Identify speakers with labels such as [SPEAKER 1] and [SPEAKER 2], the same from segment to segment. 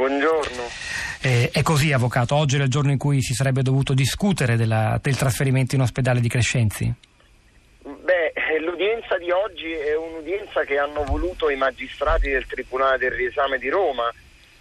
[SPEAKER 1] Buongiorno.
[SPEAKER 2] Eh, è così, Avvocato. Oggi era il giorno in cui si sarebbe dovuto discutere della, del trasferimento in ospedale di Crescenzi?
[SPEAKER 1] Beh, l'udienza di oggi è un'udienza che hanno voluto i magistrati del Tribunale del Riesame di Roma,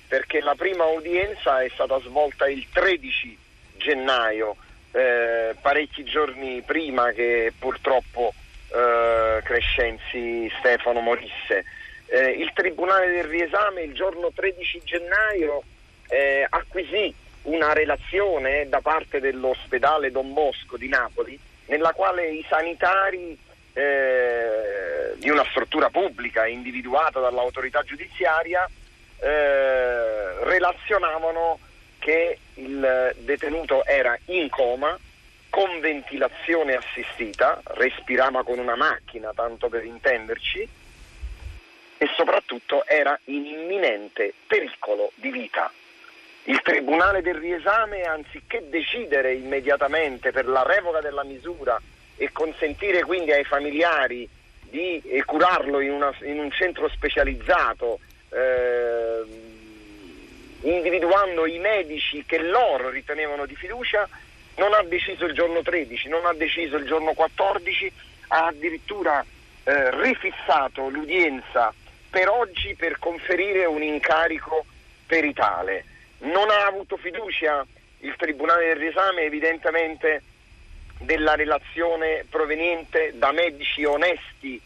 [SPEAKER 1] perché la prima udienza è stata svolta il 13 gennaio, eh, parecchi giorni prima che purtroppo eh, Crescenzi Stefano morisse. Eh, il Tribunale del Riesame il giorno 13 gennaio eh, acquisì una relazione da parte dell'ospedale Don Bosco di Napoli nella quale i sanitari eh, di una struttura pubblica individuata dall'autorità giudiziaria eh, relazionavano che il detenuto era in coma con ventilazione assistita, respirava con una macchina, tanto per intenderci, e soprattutto era in imminente pericolo di vita. Il Tribunale del riesame, anziché decidere immediatamente per la revoca della misura e consentire quindi ai familiari di curarlo in, una, in un centro specializzato, eh, individuando i medici che loro ritenevano di fiducia, non ha deciso il giorno 13, non ha deciso il giorno 14, ha addirittura eh, rifissato l'udienza per oggi per conferire un incarico peritale. Non ha avuto fiducia il Tribunale del riesame evidentemente della relazione proveniente da medici onesti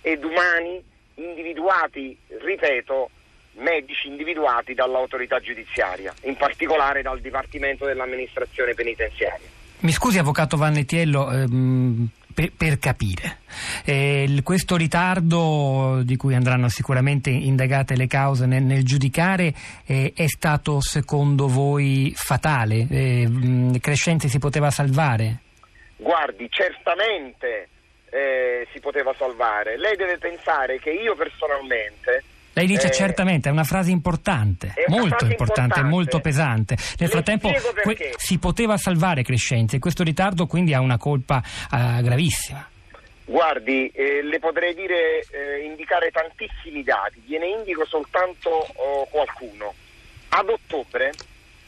[SPEAKER 1] ed umani individuati, ripeto, medici individuati dall'autorità giudiziaria, in particolare dal Dipartimento dell'amministrazione penitenziaria.
[SPEAKER 2] Mi scusi, Avvocato Vannetiello, ehm, per, per, capire, eh, questo ritardo di cui andranno sicuramente indagate le cause nel, nel giudicare eh, è stato secondo voi fatale? Eh, Crescenzi si poteva salvare?
[SPEAKER 1] Guardi, certamente eh, si poteva salvare. Lei deve pensare che io personalmente
[SPEAKER 2] lei dice eh, certamente, è una frase importante,
[SPEAKER 1] una
[SPEAKER 2] molto
[SPEAKER 1] frase
[SPEAKER 2] importante,
[SPEAKER 1] importante,
[SPEAKER 2] molto pesante. Nel
[SPEAKER 1] Le
[SPEAKER 2] frattempo que- si poteva salvare Crescenzi e questo ritardo quindi ha una colpa uh, gravissima.
[SPEAKER 1] Guardi, eh, le potrei dire, eh, indicare tantissimi dati, gliene indico soltanto oh, qualcuno. Ad ottobre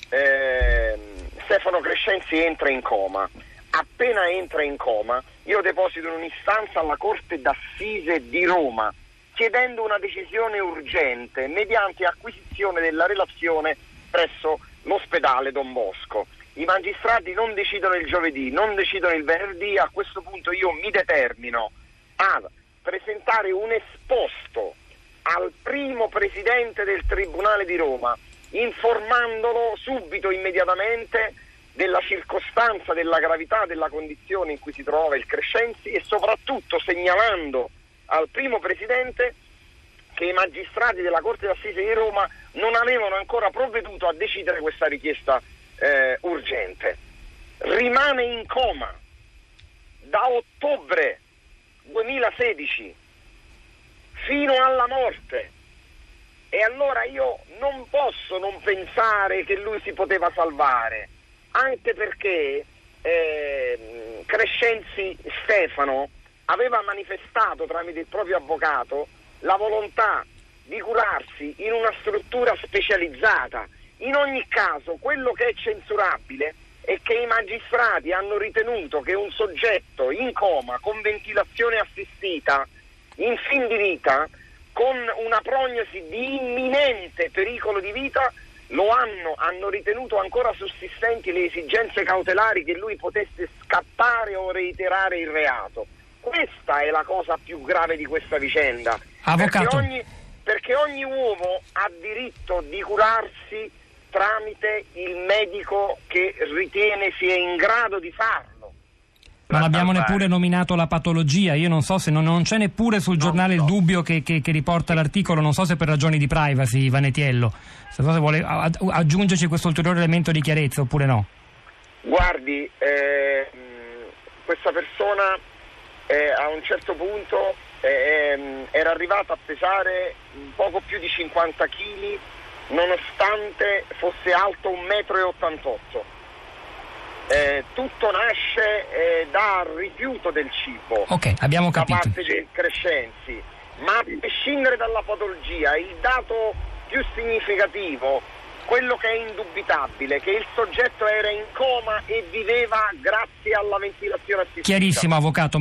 [SPEAKER 1] ehm, Stefano Crescenzi entra in coma. Appena entra in coma, io deposito un'istanza alla Corte d'Assise di Roma chiedendo una decisione urgente mediante acquisizione della relazione presso l'ospedale Don Bosco. I magistrati non decidono il giovedì, non decidono il venerdì, a questo punto io mi determino a presentare un esposto al primo presidente del Tribunale di Roma, informandolo subito, immediatamente, della circostanza, della gravità della condizione in cui si trovava il Crescenzi e soprattutto segnalando al primo presidente che i magistrati della Corte d'Assise di Roma non avevano ancora provveduto a decidere questa richiesta eh, urgente. Rimane in coma da ottobre 2016 fino alla morte. E allora io non posso non pensare che lui si poteva salvare, anche perché eh, Crescenzi Stefano aveva manifestato tramite il proprio avvocato la volontà di curarsi in una struttura specializzata. In ogni caso, quello che è censurabile è che i magistrati hanno ritenuto che un soggetto in coma con ventilazione assistita in fin di vita con una prognosi di imminente pericolo di vita lo hanno, hanno ritenuto ancora sussistenti le esigenze cautelari che lui potesse scappare o reiterare il reato. Questa è la cosa più grave di questa vicenda.
[SPEAKER 2] Avvocato.
[SPEAKER 1] Perché ogni, perché ogni uomo ha diritto di curarsi tramite il medico che ritiene sia in grado di farlo.
[SPEAKER 2] Non abbiamo neppure nominato la patologia, io non so se non, non c'è neppure sul giornale il dubbio che, che, che, riporta l'articolo, non so se per ragioni di privacy, Vanetiello, se vuole aggiungerci questo ulteriore elemento di chiarezza oppure no.
[SPEAKER 1] Guardi, eh, questa persona eh, a un certo punto eh, era arrivata a pesare poco più di 50 kg nonostante fosse alto 1,88 m. Eh, tutto nasce eh, dal rifiuto del cibo
[SPEAKER 2] okay, abbiamo
[SPEAKER 1] da
[SPEAKER 2] capito.
[SPEAKER 1] parte dei crescenzi, ma a prescindere dalla patologia, il dato più significativo quello che è indubitabile, che il soggetto era in coma e viveva grazie alla ventilazione assistita.
[SPEAKER 2] Chiarissimo, avvocato.